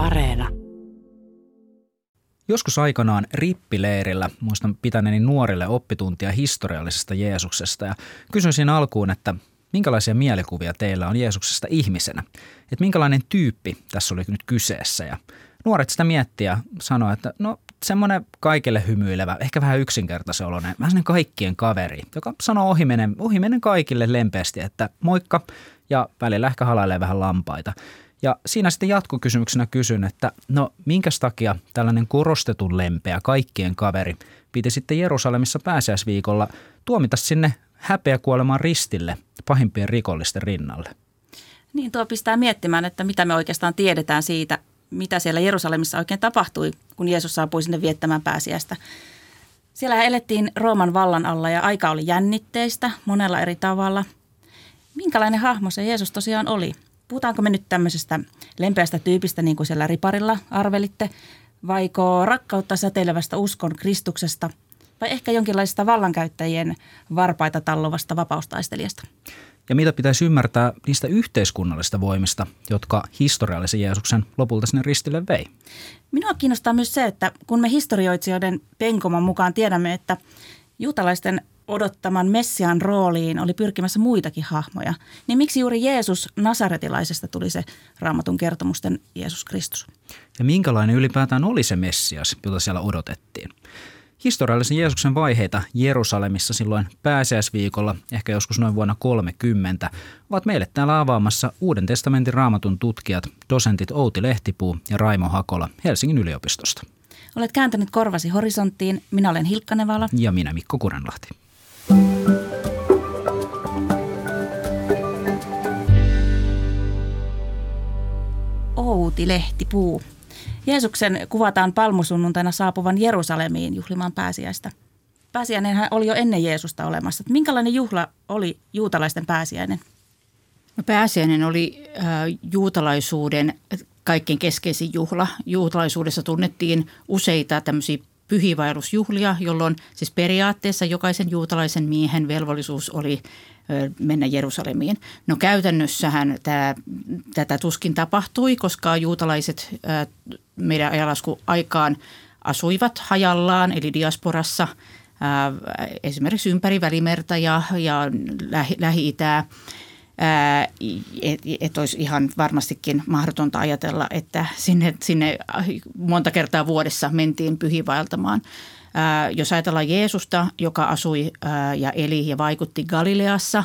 Areena. Joskus aikanaan rippileirillä muistan pitäneeni nuorille oppituntia historiallisesta Jeesuksesta ja kysyisin alkuun, että minkälaisia mielikuvia teillä on Jeesuksesta ihmisenä? Että minkälainen tyyppi tässä oli nyt kyseessä? Ja nuoret sitä miettiä ja sanoi, että no semmoinen kaikille hymyilevä, ehkä vähän yksinkertaisen oloinen, vähän semmoinen kaikkien kaveri, joka sanoo ohimenen, ohimenen kaikille lempeästi, että moikka ja välillä ehkä halailee vähän lampaita. Ja siinä sitten jatkokysymyksenä kysyn, että no minkä takia tällainen korostetun lempeä kaikkien kaveri piti sitten Jerusalemissa pääsiäisviikolla tuomita sinne häpeä kuolemaan ristille pahimpien rikollisten rinnalle? Niin tuo pistää miettimään, että mitä me oikeastaan tiedetään siitä, mitä siellä Jerusalemissa oikein tapahtui, kun Jeesus saapui sinne viettämään pääsiäistä. Siellä elettiin Rooman vallan alla ja aika oli jännitteistä monella eri tavalla. Minkälainen hahmo se Jeesus tosiaan oli? Puhutaanko me nyt tämmöisestä lempeästä tyypistä, niin kuin siellä riparilla arvelitte, vaiko rakkautta säteilevästä uskon Kristuksesta, vai ehkä jonkinlaisesta vallankäyttäjien varpaita tallovasta vapaustaistelijasta? Ja mitä pitäisi ymmärtää niistä yhteiskunnallisista voimista, jotka historiallisen Jeesuksen lopulta sinne ristille vei? Minua kiinnostaa myös se, että kun me historioitsijoiden penkoman mukaan tiedämme, että juutalaisten odottaman Messian rooliin oli pyrkimässä muitakin hahmoja, niin miksi juuri Jeesus Nasaretilaisesta tuli se raamatun kertomusten Jeesus Kristus? Ja minkälainen ylipäätään oli se Messias, jota siellä odotettiin? Historiallisen Jeesuksen vaiheita Jerusalemissa silloin pääsiäisviikolla, ehkä joskus noin vuonna 30, ovat meille täällä avaamassa Uuden testamentin raamatun tutkijat, dosentit Outi Lehtipuu ja Raimo Hakola Helsingin yliopistosta. Olet kääntänyt korvasi horisonttiin. Minä olen Hilkka Nevala. Ja minä Mikko Kurenlahti. Outi Lehtipuu. Jeesuksen kuvataan palmusunnuntaina saapuvan Jerusalemiin juhlimaan pääsiäistä. Pääsiäinenhän oli jo ennen Jeesusta olemassa. Minkälainen juhla oli juutalaisten pääsiäinen? No pääsiäinen oli äh, juutalaisuuden kaikkein keskeisin juhla. Juutalaisuudessa tunnettiin useita tämmöisiä pyhivailusjuhlia, jolloin siis periaatteessa jokaisen juutalaisen miehen velvollisuus oli mennä Jerusalemiin. No käytännössähän tämä, tätä tuskin tapahtui, koska juutalaiset meidän ajalasku aikaan asuivat hajallaan, eli diasporassa, esimerkiksi ympäri Välimerta ja, ja Lähi-Itää että et olisi ihan varmastikin mahdotonta ajatella, että sinne, sinne monta kertaa vuodessa mentiin pyhivaeltamaan. Jos ajatellaan Jeesusta, joka asui ja eli ja vaikutti Galileassa,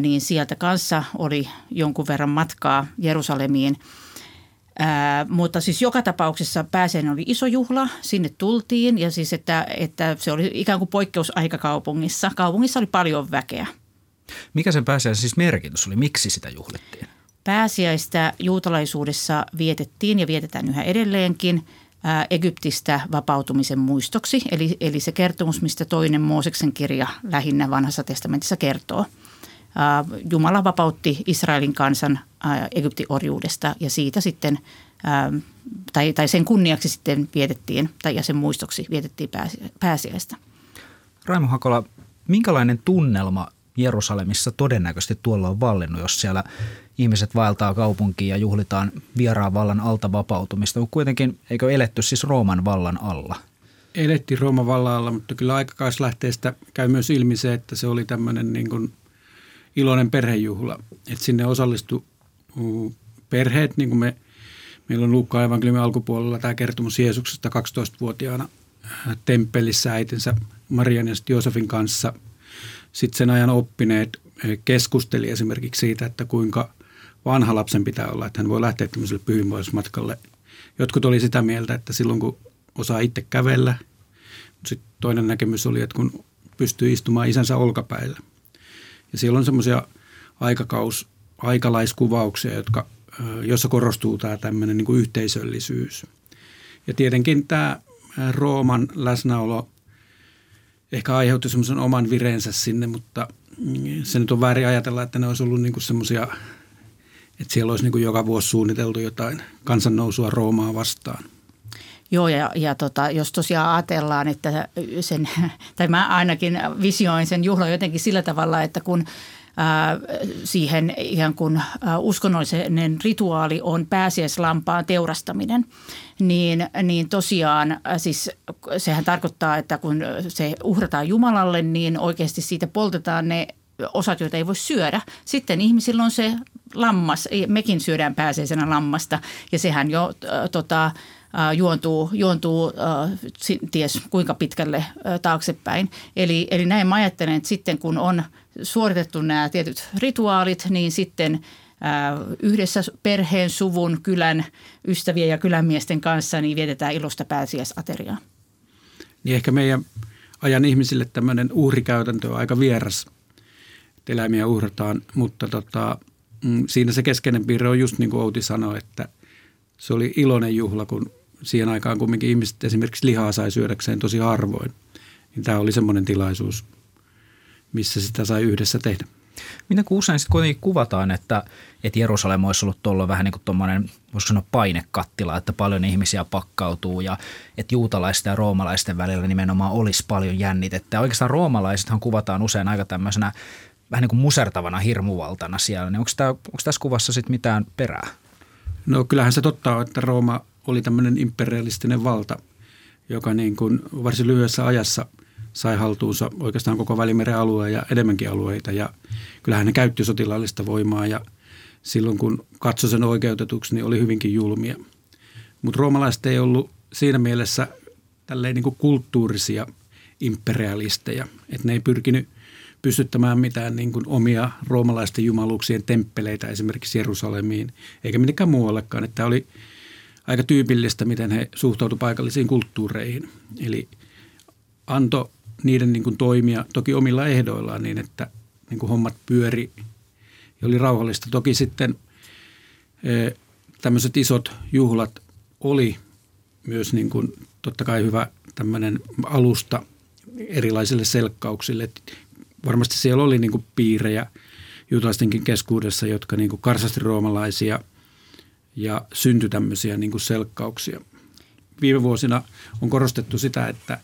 niin sieltä kanssa oli jonkun verran matkaa Jerusalemiin. Mutta siis joka tapauksessa pääseen oli iso juhla, sinne tultiin ja siis että, että se oli ikään kuin poikkeusaika kaupungissa. Kaupungissa oli paljon väkeä. Mikä sen pääsiäisen siis merkitys oli? Miksi sitä juhlittiin? Pääsiäistä juutalaisuudessa vietettiin ja vietetään yhä edelleenkin Egyptistä vapautumisen muistoksi. Eli, eli se kertomus, mistä toinen Mooseksen kirja lähinnä vanhassa testamentissa kertoo. Jumala vapautti Israelin kansan Egyptin orjuudesta ja siitä sitten, tai, tai sen kunniaksi sitten vietettiin, tai ja sen muistoksi vietettiin pääsiäistä. Raimo Hakola, minkälainen tunnelma Jerusalemissa todennäköisesti tuolla on vallinnut, jos siellä ihmiset vaeltaa kaupunkiin ja juhlitaan vieraan vallan alta vapautumista. Mutta kuitenkin eikö eletty siis Rooman vallan alla? Elettiin Rooman vallan alla, mutta kyllä aikakauslähteestä käy myös ilmi se, että se oli tämmöinen niin kuin iloinen perhejuhla. Että sinne osallistui perheet, niin kuin me, meillä on Luukka evankeliumin alkupuolella tämä kertomus Jeesuksesta 12-vuotiaana temppelissä äitinsä Marian ja Joosefin kanssa – sitten sen ajan oppineet keskusteli esimerkiksi siitä, että kuinka vanha lapsen pitää olla, että hän voi lähteä tämmöiselle pyhinvoismatkalle. Jotkut oli sitä mieltä, että silloin kun osaa itse kävellä, sitten toinen näkemys oli, että kun pystyy istumaan isänsä olkapäillä. Ja siellä on semmoisia aikakaus, aikalaiskuvauksia, jotka, jossa korostuu tämä tämmöinen niin yhteisöllisyys. Ja tietenkin tämä Rooman läsnäolo ehkä aiheutti semmoisen oman vireensä sinne, mutta se nyt on väärin ajatella, että ne olisi ollut niin semmoisia, että siellä olisi niin joka vuosi suunniteltu jotain kansannousua Roomaa vastaan. Joo, ja, ja tota, jos tosiaan ajatellaan, että sen, tai mä ainakin visioin sen juhlan jotenkin sillä tavalla, että kun siihen ihan kuin uskonnollinen rituaali on pääsiäislampaan teurastaminen, niin, niin tosiaan siis sehän tarkoittaa, että kun se uhrataan Jumalalle, niin oikeasti siitä poltetaan ne osat, joita ei voi syödä. Sitten ihmisillä on se lammas, mekin syödään pääsiäisenä lammasta ja sehän jo tota, juontuu, juontuu ties kuinka pitkälle taaksepäin. Eli, eli näin mä ajattelen, että sitten kun on suoritettu nämä tietyt rituaalit, niin sitten äh, yhdessä perheen, suvun, kylän, ystävien ja kylänmiesten kanssa niin vietetään ilosta pääsiäisateriaa. Niin ehkä meidän ajan ihmisille tämmöinen uhrikäytäntö on aika vieras – että eläimiä uhrataan, mutta tota, mm, siinä se keskeinen piirre on just niin kuin Outi sanoi, että se oli iloinen juhla, kun siihen aikaan kumminkin ihmiset esimerkiksi lihaa sai syödäkseen tosi harvoin. Niin tämä oli semmoinen tilaisuus, missä sitä sai yhdessä tehdä. Miten kun usein sitten kuitenkin kuvataan, että, että Jerusalem olisi ollut tuolla vähän niin kuin tuommoinen, voisiko sanoa painekattila, että paljon ihmisiä pakkautuu ja että juutalaisten ja roomalaisten välillä nimenomaan olisi paljon jännitettä. Ja oikeastaan roomalaisethan kuvataan usein aika tämmöisenä vähän niin kuin musertavana hirmuvaltana siellä, niin onko, tämä, onko tässä kuvassa sitten mitään perää? No kyllähän se totta on, että Rooma oli tämmöinen imperialistinen valta, joka niin kuin varsin lyhyessä ajassa sai haltuunsa oikeastaan koko Välimeren alueen ja enemmänkin alueita. Ja kyllähän ne käytti sotilaallista voimaa ja silloin kun katsoi sen oikeutetuksi, niin oli hyvinkin julmia. Mutta roomalaiset ei ollut siinä mielessä tälleen niin kuin kulttuurisia imperialisteja, että ne ei pyrkinyt – pystyttämään mitään niin kuin omia roomalaisten jumaluuksien temppeleitä esimerkiksi Jerusalemiin, eikä mitenkään muuallekaan. Että tämä oli aika tyypillistä, miten he suhtautuivat paikallisiin kulttuureihin. Eli anto niiden niin kuin toimia toki omilla ehdoillaan niin, että niin kuin hommat pyöri ja oli rauhallista. Toki sitten e, tämmöiset isot juhlat oli myös niin kuin totta kai hyvä tämmöinen alusta erilaisille selkkauksille varmasti siellä oli niin kuin piirejä juutalaistenkin keskuudessa, jotka niin kuin karsasti roomalaisia ja syntyi tämmöisiä niin kuin selkkauksia. Viime vuosina on korostettu sitä, että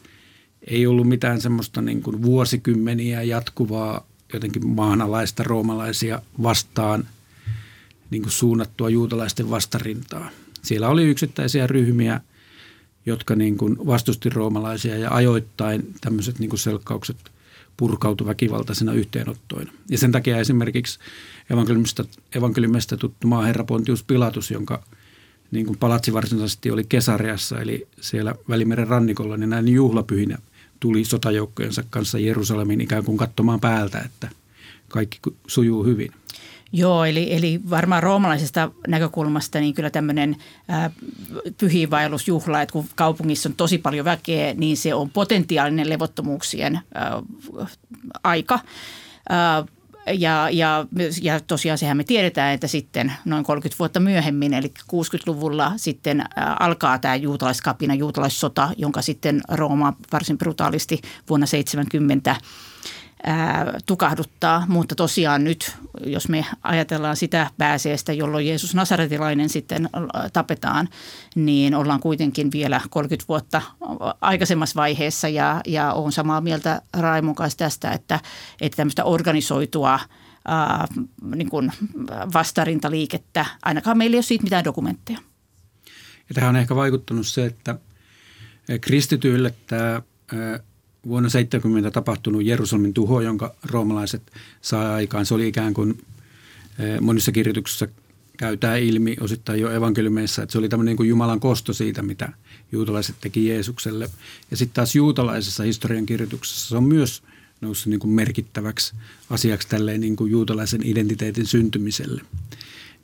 ei ollut mitään semmoista niin kuin vuosikymmeniä jatkuvaa jotenkin maanalaista roomalaisia vastaan niin kuin suunnattua juutalaisten vastarintaa. Siellä oli yksittäisiä ryhmiä, jotka niin kuin vastusti roomalaisia ja ajoittain tämmöiset niin kuin selkkaukset – purkautui väkivaltaisena yhteenottoina. Ja sen takia esimerkiksi evankeliumista, evankeliumista tuttu maaherra Pontius Pilatus, jonka niin kuin palatsi varsinaisesti oli Kesariassa, eli siellä Välimeren rannikolla, niin näin juhlapyhinä tuli sotajoukkojensa kanssa Jerusalemin ikään kuin katsomaan päältä, että kaikki sujuu hyvin. Joo, eli, eli varmaan roomalaisesta näkökulmasta niin kyllä tämmöinen pyhiinvaellusjuhla, että kun kaupungissa on tosi paljon väkeä, niin se on potentiaalinen levottomuuksien ää, aika. Ää, ja, ja, ja tosiaan sehän me tiedetään, että sitten noin 30 vuotta myöhemmin, eli 60-luvulla sitten alkaa tämä juutalaiskapina, juutalaissota, jonka sitten Rooma varsin brutaalisti vuonna 70 ää, tukahduttaa, mutta tosiaan nyt, jos me ajatellaan sitä pääseestä, jolloin Jeesus Nasaretilainen sitten tapetaan, niin ollaan kuitenkin vielä 30 vuotta aikaisemmassa vaiheessa ja, ja on samaa mieltä Raimon kanssa tästä, että, että tämmöistä organisoitua ää, niin kuin vastarintaliikettä, ainakaan meillä ei ole siitä mitään dokumentteja. Ja tähän on ehkä vaikuttanut se, että kristityille tämä vuonna 70 tapahtunut Jerusalemin tuho, jonka roomalaiset saa aikaan. Se oli ikään kuin eh, monissa kirjoituksissa käytää ilmi osittain jo evankeliumeissa, että se oli tämmöinen niin kuin Jumalan kosto siitä, mitä juutalaiset teki Jeesukselle. Ja sitten taas juutalaisessa historian kirjoituksessa se on myös noussut niin kuin merkittäväksi asiaksi tälleen niin kuin juutalaisen identiteetin syntymiselle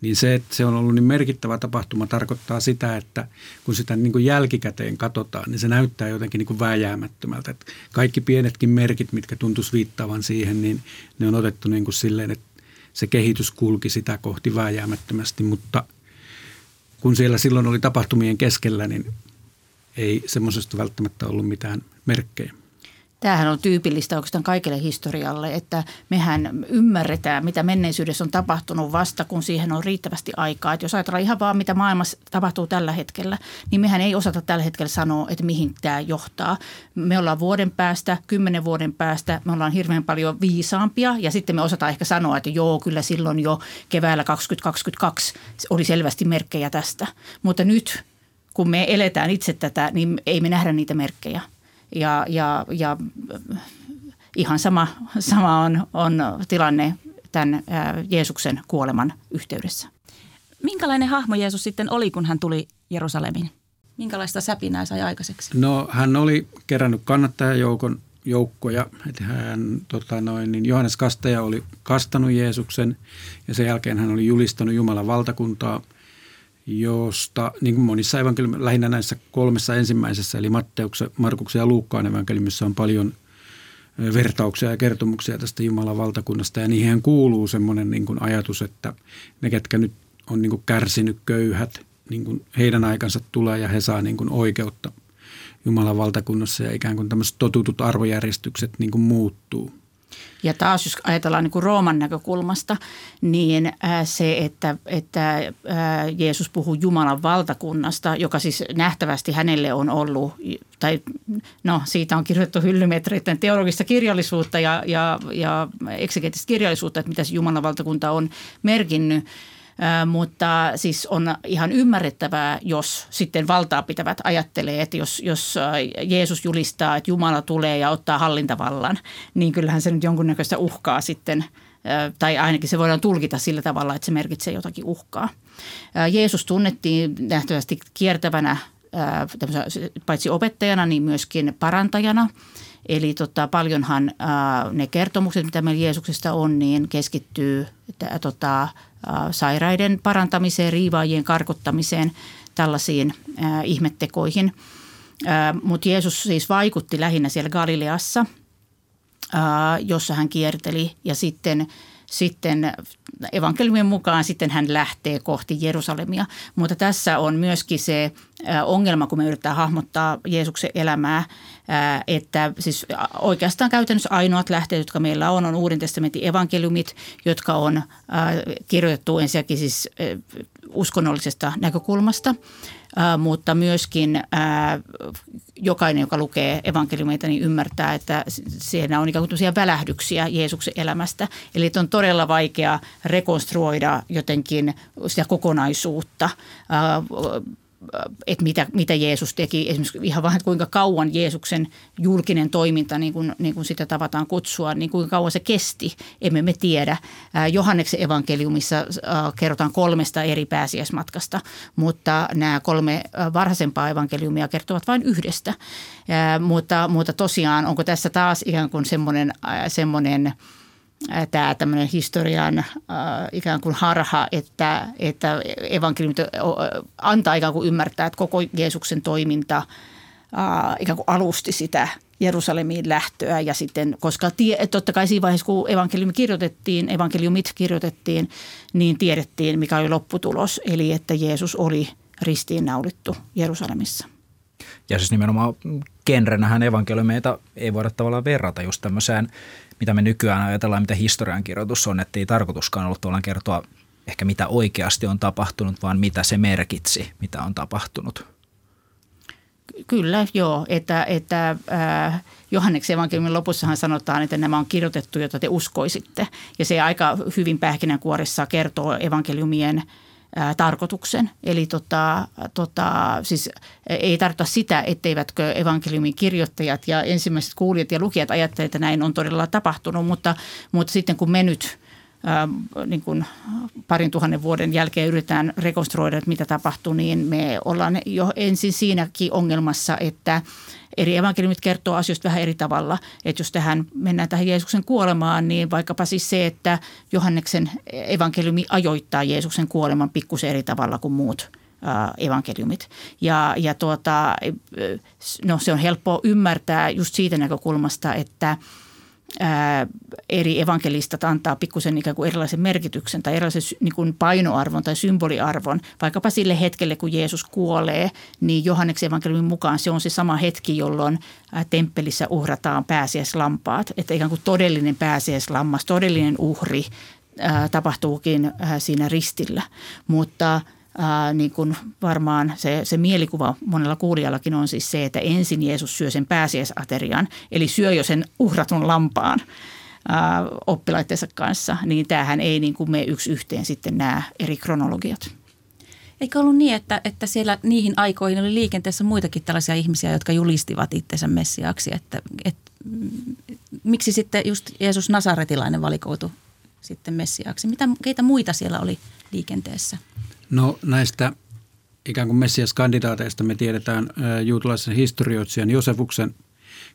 niin se, että se on ollut niin merkittävä tapahtuma, tarkoittaa sitä, että kun sitä niin kuin jälkikäteen katsotaan, niin se näyttää jotenkin niin kuin vääjäämättömältä. Että kaikki pienetkin merkit, mitkä tuntuisi viittaavan siihen, niin ne on otettu niin kuin silleen, että se kehitys kulki sitä kohti vääjäämättömästi, mutta kun siellä silloin oli tapahtumien keskellä, niin ei semmoisesta välttämättä ollut mitään merkkejä. Tämähän on tyypillistä oikeastaan kaikille historialle, että mehän ymmärretään, mitä menneisyydessä on tapahtunut vasta, kun siihen on riittävästi aikaa. Että jos ajatellaan ihan vaan, mitä maailmassa tapahtuu tällä hetkellä, niin mehän ei osata tällä hetkellä sanoa, että mihin tämä johtaa. Me ollaan vuoden päästä, kymmenen vuoden päästä, me ollaan hirveän paljon viisaampia ja sitten me osataan ehkä sanoa, että joo, kyllä silloin jo keväällä 2022 oli selvästi merkkejä tästä. Mutta nyt, kun me eletään itse tätä, niin ei me nähdä niitä merkkejä – ja, ja, ja ihan sama, sama on, on tilanne tämän Jeesuksen kuoleman yhteydessä. Minkälainen hahmo Jeesus sitten oli, kun hän tuli Jerusalemiin? Minkälaista säpinää sai aikaiseksi? No hän oli kerännyt kannattajajoukon joukkoja. Että hän, tota noin, niin Johannes Kastaja oli kastanut Jeesuksen ja sen jälkeen hän oli julistanut Jumalan valtakuntaa – josta niin kuin monissa evankeliumissa, lähinnä näissä kolmessa ensimmäisessä, eli Matteuksen, Markuksen ja Luukkaan evankeliumissa on paljon vertauksia ja kertomuksia tästä Jumalan valtakunnasta. Ja niihin kuuluu semmoinen niin kuin ajatus, että ne, ketkä nyt on niin kuin kärsinyt köyhät, niin kuin heidän aikansa tulee ja he saa niin kuin oikeutta Jumalan valtakunnassa ja ikään kuin tämmöiset totutut arvojärjestykset niin kuin muuttuu – ja taas jos ajatellaan niin kuin Rooman näkökulmasta, niin se, että, että Jeesus puhuu Jumalan valtakunnasta, joka siis nähtävästi hänelle on ollut, tai no siitä on kirjoitettu hyllymetreiden teologista kirjallisuutta ja, ja, ja eksegetistä kirjallisuutta, että mitä se Jumalan valtakunta on merkinnyt – mutta siis on ihan ymmärrettävää, jos sitten valtaa pitävät ajattelee, että jos, jos Jeesus julistaa, että Jumala tulee ja ottaa hallintavallan, niin kyllähän se nyt jonkunnäköistä uhkaa sitten tai ainakin se voidaan tulkita sillä tavalla, että se merkitsee jotakin uhkaa. Jeesus tunnettiin nähtävästi kiertävänä paitsi opettajana, niin myöskin parantajana. Eli tota, paljonhan ää, ne kertomukset, mitä meillä Jeesuksesta on, niin keskittyy tota, sairaiden parantamiseen, riivaajien karkottamiseen, tällaisiin ihmettekoihin. Mutta Jeesus siis vaikutti lähinnä siellä Galileassa, jossa hän kierteli ja sitten – sitten evankeliumin mukaan sitten hän lähtee kohti Jerusalemia. Mutta tässä on myöskin se ongelma, kun me yritetään hahmottaa Jeesuksen elämää, että siis oikeastaan käytännössä ainoat lähteet, jotka meillä on, on Uuden testamentin evankeliumit, jotka on kirjoitettu ensinnäkin siis uskonnollisesta näkökulmasta, mutta myöskin jokainen, joka lukee evankeliumeita, niin ymmärtää, että siinä on ikään kuin välähdyksiä Jeesuksen elämästä. Eli on todella vaikea rekonstruoida jotenkin sitä kokonaisuutta että mitä, mitä Jeesus teki, esimerkiksi ihan vähän, kuinka kauan Jeesuksen julkinen toiminta, niin kuin, niin kuin sitä tavataan kutsua, niin kuinka kauan se kesti, emme me tiedä. Johanneksen evankeliumissa kerrotaan kolmesta eri pääsiäismatkasta, mutta nämä kolme varhaisempaa evankeliumia kertovat vain yhdestä. Mutta, mutta tosiaan, onko tässä taas ikään kuin semmoinen, semmoinen – tämä tämmöinen historian äh, ikään kuin harha, että, että evankeliumit antaa ikään kuin ymmärtää, että koko Jeesuksen toiminta äh, ikään kuin alusti sitä Jerusalemiin lähtöä ja sitten, koska tie, totta kai siinä vaiheessa, kun evankeliumi kirjoitettiin, evankeliumit kirjoitettiin, niin tiedettiin, mikä oli lopputulos, eli että Jeesus oli ristiinnaulittu Jerusalemissa. Ja siis nimenomaan genrenähän evankeliumeita ei voida tavallaan verrata just tämmöiseen – mitä me nykyään ajatellaan, mitä historiankirjoitus on, että ei tarkoituskaan ollut tavallaan kertoa ehkä mitä oikeasti on tapahtunut, vaan mitä se merkitsi, mitä on tapahtunut. Kyllä, joo. Että, että äh, Johanneksen evankeliumin lopussahan sanotaan, että nämä on kirjoitettu, jotta te uskoisitte. Ja se aika hyvin pähkinänkuoressa kertoo evankeliumien – tarkoituksen. Eli tota, tota, siis ei tarkoita sitä, etteivätkö evankeliumin kirjoittajat ja ensimmäiset kuulijat ja lukijat ajattelevat, että näin on todella tapahtunut, mutta, mutta sitten kun me nyt niin kuin parin tuhannen vuoden jälkeen yritetään rekonstruoida, että mitä tapahtui, niin me ollaan jo ensin siinäkin ongelmassa, että – eri evankeliumit kertoo asioista vähän eri tavalla. Että jos tähän mennään tähän Jeesuksen kuolemaan, niin vaikkapa siis se, että Johanneksen evankeliumi ajoittaa Jeesuksen kuoleman pikkusen eri tavalla kuin muut evankeliumit. Ja, ja tuota, no se on helppo ymmärtää just siitä näkökulmasta, että ää, eri evankelistat antaa pikkusen ikään kuin erilaisen merkityksen tai erilaisen niin kuin painoarvon tai symboliarvon. Vaikkapa sille hetkelle, kun Jeesus kuolee, niin Johanneksen evankeliumin mukaan se on se sama hetki, jolloin temppelissä uhrataan pääsiäislampaat. Että ikään kuin todellinen pääsiäislammas, todellinen uhri ää, tapahtuukin ää, siinä ristillä. Mutta – ää, niin kuin varmaan se, se mielikuva monella kuulijallakin on siis se, että ensin Jeesus syö sen pääsiäisaterian, eli syö jo sen uhratun lampaan ää, oppilaittensa kanssa, niin tämähän ei niin kuin mene yksi yhteen sitten nämä eri kronologiat. Eikö ollut niin, että, että siellä niihin aikoihin oli liikenteessä muitakin tällaisia ihmisiä, jotka julistivat itsensä messiaaksi, että, että miksi sitten just Jeesus Nasaretilainen valikoitu sitten messiaaksi? Mitä, keitä muita siellä oli liikenteessä? No näistä ikään kuin messiaskandidaateista me tiedetään juutalaisen historioitsijan Josefuksen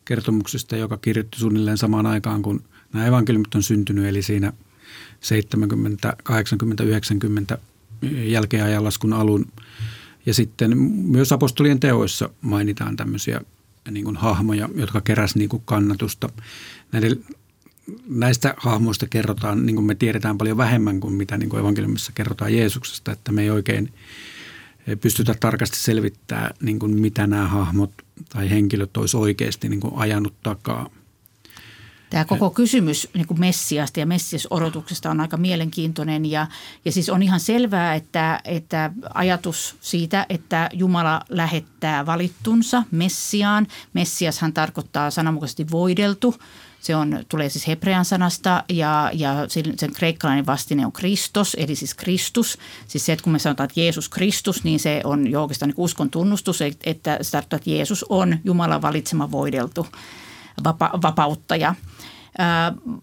kertomuksesta, joka kirjoitti suunnilleen samaan aikaan, kun nämä evankeliumit on syntynyt, eli siinä 70, 80, 90 jälkeen ajanlaskun alun. Ja sitten myös apostolien teoissa mainitaan tämmöisiä niin kuin hahmoja, jotka keräsivät niin kannatusta. Näiden näistä hahmoista kerrotaan, niin kuin me tiedetään paljon vähemmän kuin mitä niin kuin evankeliumissa kerrotaan Jeesuksesta, että me ei oikein eh, pystytä tarkasti selvittämään, niin kuin mitä nämä hahmot tai henkilöt olisi oikeasti niin kuin ajanut takaa. Tämä koko kysymys niin kuin Messiasta ja Messias-odotuksesta on aika mielenkiintoinen ja, ja siis on ihan selvää, että, että ajatus siitä, että Jumala lähettää valittunsa Messiaan. Messiashan tarkoittaa sananmukaisesti voideltu – se on, tulee siis hebrean sanasta ja, ja sen, kreikkalainen vastine on Kristos, eli siis Kristus. Siis se, että kun me sanotaan, että Jeesus Kristus, niin se on jo oikeastaan niin uskon tunnustus, että että Jeesus on Jumalan valitsema voideltu vapa, vapauttaja –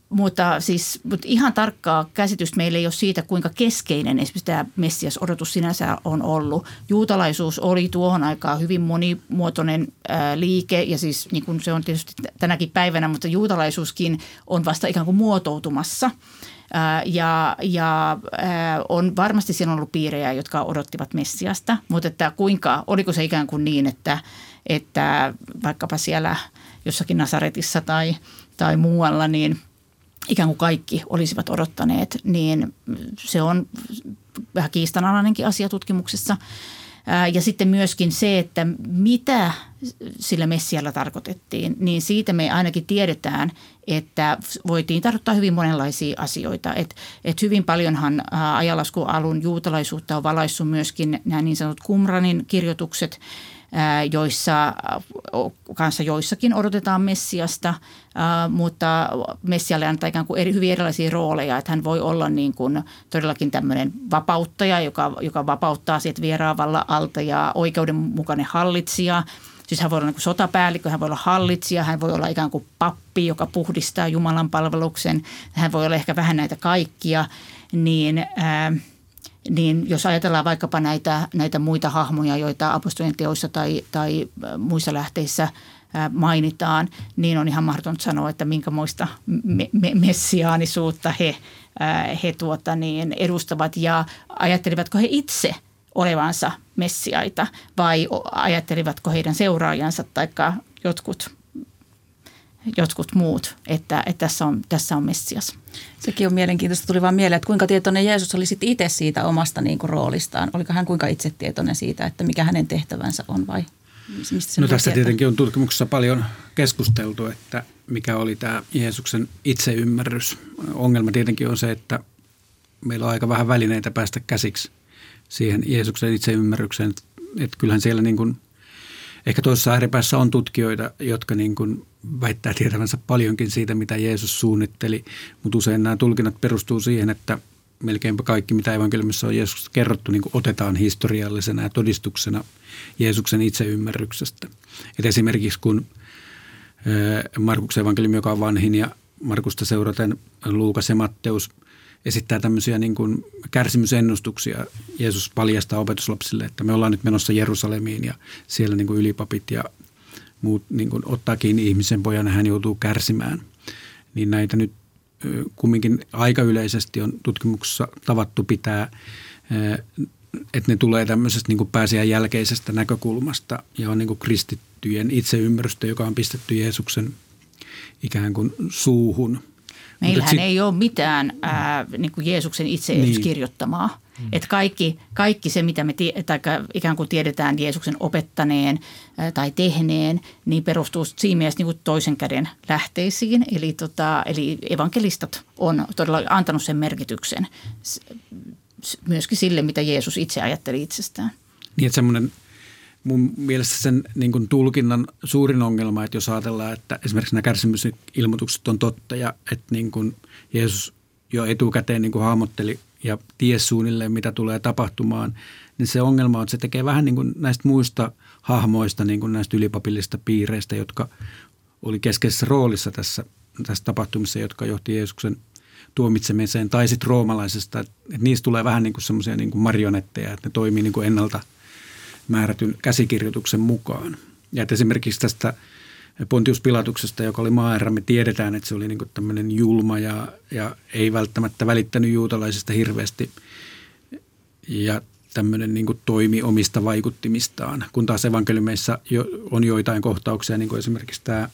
Mutta siis mutta ihan tarkkaa käsitystä meillä ei ole siitä, kuinka keskeinen esimerkiksi tämä Messias-odotus sinänsä on ollut. Juutalaisuus oli tuohon aikaan hyvin monimuotoinen ää, liike ja siis niin kuin se on tietysti tänäkin päivänä, mutta juutalaisuuskin on vasta ikään kuin muotoutumassa. Ja ja on varmasti siinä ollut piirejä, jotka odottivat Messiasta, mutta että kuinka, oliko se ikään kuin niin, että, että vaikkapa siellä jossakin Nasaretissa tai – tai muualla, niin ikään kuin kaikki olisivat odottaneet, niin se on vähän kiistanalainenkin asia tutkimuksessa. Ja sitten myöskin se, että mitä sillä Messialla tarkoitettiin, niin siitä me ainakin tiedetään, että voitiin tarkoittaa hyvin monenlaisia asioita. Et, et hyvin paljonhan ajalaskualun juutalaisuutta on valaissut myöskin nämä niin sanotut Kumranin kirjoitukset – joissa kanssa joissakin odotetaan Messiasta, mutta Messialle antaa ikään kuin eri, hyvin erilaisia rooleja, että hän voi olla niin kuin todellakin tämmöinen vapauttaja, joka, joka vapauttaa siitä vieraavalla alta ja oikeudenmukainen hallitsija. Siis hän voi olla niin sotapäällikkö, hän voi olla hallitsija, hän voi olla ikään kuin pappi, joka puhdistaa Jumalan palveluksen. Hän voi olla ehkä vähän näitä kaikkia, niin ää, – niin jos ajatellaan vaikkapa näitä, näitä muita hahmoja, joita apostolien teoissa tai, tai muissa lähteissä mainitaan, niin on ihan mahdotonta sanoa, että minkämoista me, me, messiaanisuutta he, he tuota niin edustavat. Ja ajattelivatko he itse olevansa messiaita vai ajattelivatko heidän seuraajansa tai jotkut jotkut muut, että, että tässä, on, tässä on Messias. Sekin on mielenkiintoista. Tuli vaan mieleen, että kuinka tietoinen Jeesus oli sitten itse siitä omasta niin kuin, roolistaan. Oliko hän kuinka itse tietoinen siitä, että mikä hänen tehtävänsä on vai mistä se No tästä tietenkin on tutkimuksessa paljon keskusteltu, että mikä oli tämä Jeesuksen itseymmärrys. Ongelma tietenkin on se, että meillä on aika vähän välineitä päästä käsiksi siihen Jeesuksen itseymmärrykseen. Että kyllähän siellä niin kuin, ehkä toisessa ääripäässä on tutkijoita, jotka niin kuin väittää tietävänsä paljonkin siitä, mitä Jeesus suunnitteli, mutta usein nämä tulkinnat perustuu siihen, että melkeinpä kaikki, mitä evankeliumissa on Jeesus kerrottu, niin otetaan historiallisena ja todistuksena Jeesuksen itseymmärryksestä. Et esimerkiksi kun Markuksen evankeliumi, joka on vanhin ja Markusta seuraten Luukas ja Matteus esittää tämmöisiä niin kuin kärsimysennustuksia. Jeesus paljastaa opetuslapsille, että me ollaan nyt menossa Jerusalemiin ja siellä niin kuin ylipapit ja muut niin kuin ottaa kiinni ihmisen pojan ja hän joutuu kärsimään. Niin näitä nyt kumminkin aika yleisesti on tutkimuksessa tavattu pitää, että ne tulee tämmöisestä niin pääsiän jälkeisestä näkökulmasta ja on niin kuin kristittyjen itseymmärrystä, joka on pistetty Jeesuksen ikään kuin suuhun. Meillähän sit, ei ole mitään ää, niin kuin Jeesuksen itse niin. kirjoittamaa. Mm. Että kaikki, kaikki se, mitä me tie, tai ikään kuin tiedetään Jeesuksen opettaneen ää, tai tehneen, niin perustuu siinä mielessä niin kuin toisen käden lähteisiin. Eli, tota, eli evankelistat on todella antanut sen merkityksen myöskin sille, mitä Jeesus itse ajatteli itsestään. Niin, että semmoinen mun mielestä sen niin kuin tulkinnan suurin ongelma, että jos ajatellaan, että esimerkiksi nämä kärsimysilmoitukset on totta ja että niin kuin Jeesus jo etukäteen niin kuin hahmotteli ja ties suunnilleen, mitä tulee tapahtumaan, niin se ongelma on, että se tekee vähän niin kuin näistä muista hahmoista, niin kuin näistä ylipapillista piireistä, jotka oli keskeisessä roolissa tässä, tässä tapahtumissa, jotka johti Jeesuksen tuomitsemiseen, tai sitten roomalaisesta, että niistä tulee vähän niin kuin semmoisia niin marionetteja, että ne toimii niin kuin ennalta – määrätyn käsikirjoituksen mukaan. Ja että esimerkiksi tästä Pontius Pilatuksesta, joka oli maaherra, me tiedetään, että se oli niin tämmöinen julma ja, ja ei välttämättä välittänyt juutalaisista hirveästi ja tämmöinen niin toimi omista vaikuttimistaan. Kun taas evankeliumeissa jo, on joitain kohtauksia, niin kuin esimerkiksi tämä,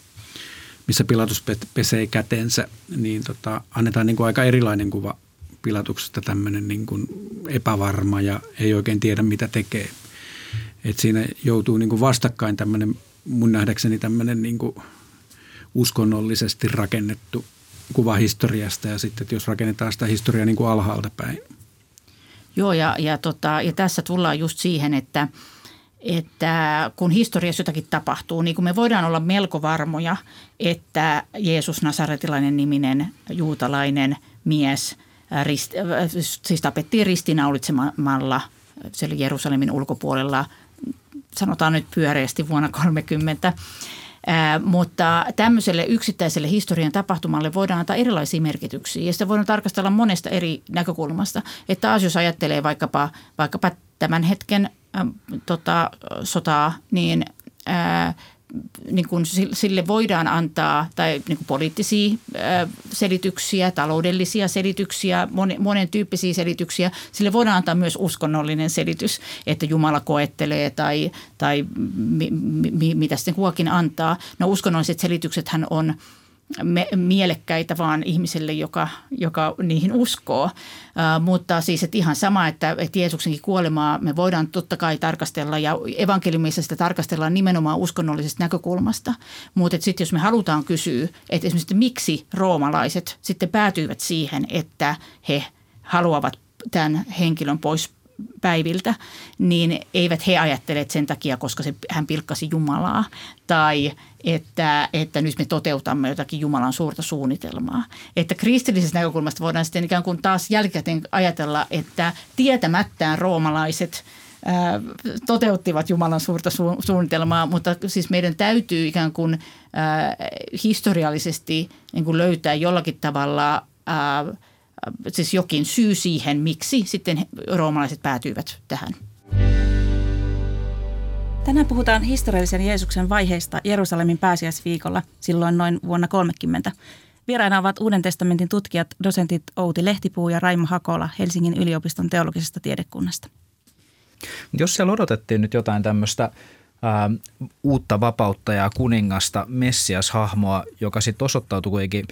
missä Pilatus pesee kätensä, niin tota, annetaan niin aika erilainen kuva Pilatuksesta, tämmöinen niin epävarma ja ei oikein tiedä, mitä tekee – että siinä joutuu niin kuin vastakkain tämmöinen, mun nähdäkseni tämmöinen niin kuin uskonnollisesti rakennettu kuva historiasta ja sitten, että jos rakennetaan sitä historiaa niin kuin alhaalta päin. Joo, ja, ja, tota, ja tässä tullaan just siihen, että, että kun historiassa jotakin tapahtuu, niin kun me voidaan olla melko varmoja, että Jeesus Nasaretilainen niminen juutalainen mies rist, siis tapettiin ristinaulitsemalla siellä Jerusalemin ulkopuolella – sanotaan nyt pyöreästi vuonna 30. Ää, mutta tämmöiselle yksittäiselle historian tapahtumalle voidaan antaa erilaisia merkityksiä ja sitä voidaan tarkastella monesta eri näkökulmasta. Että taas jos ajattelee vaikkapa, vaikkapa tämän hetken ä, tota, sotaa, niin ää, niin kuin sille voidaan antaa tai niin kuin poliittisia selityksiä, taloudellisia selityksiä, monen tyyppisiä selityksiä. Sille voidaan antaa myös uskonnollinen selitys, että Jumala koettelee tai, tai mi, mi, mitä sitten kuakin antaa. No uskonnolliset selityksethän on – me, mielekkäitä vaan ihmiselle, joka, joka niihin uskoo. Uh, mutta siis että ihan sama, että, että Jeesuksenkin kuolemaa me voidaan totta kai tarkastella ja evankeliumissa sitä tarkastellaan nimenomaan uskonnollisesta näkökulmasta. Mutta sitten jos me halutaan kysyä, että esimerkiksi että miksi roomalaiset sitten päätyivät siihen, että he haluavat tämän henkilön pois päiviltä, niin eivät he ajattele sen takia, koska se, hän pilkkasi Jumalaa tai että, että nyt me toteutamme jotakin Jumalan suurta suunnitelmaa. Että kristillisestä näkökulmasta voidaan sitten ikään kuin taas jälkikäteen ajatella, että tietämättään roomalaiset ää, toteuttivat Jumalan suurta su- suunnitelmaa, mutta siis meidän täytyy ikään kuin ää, historiallisesti niin kuin löytää jollakin tavalla ää, siis jokin syy siihen, miksi sitten roomalaiset päätyivät tähän. Tänään puhutaan historiallisen Jeesuksen vaiheista Jerusalemin pääsiäisviikolla silloin noin vuonna 30. Vieraina ovat Uuden testamentin tutkijat, dosentit Outi Lehtipuu ja Raimo Hakola Helsingin yliopiston teologisesta tiedekunnasta. Jos siellä odotettiin nyt jotain tämmöistä ää, uutta vapauttajaa, kuningasta, messias-hahmoa, joka sitten osoittautui kuitenkin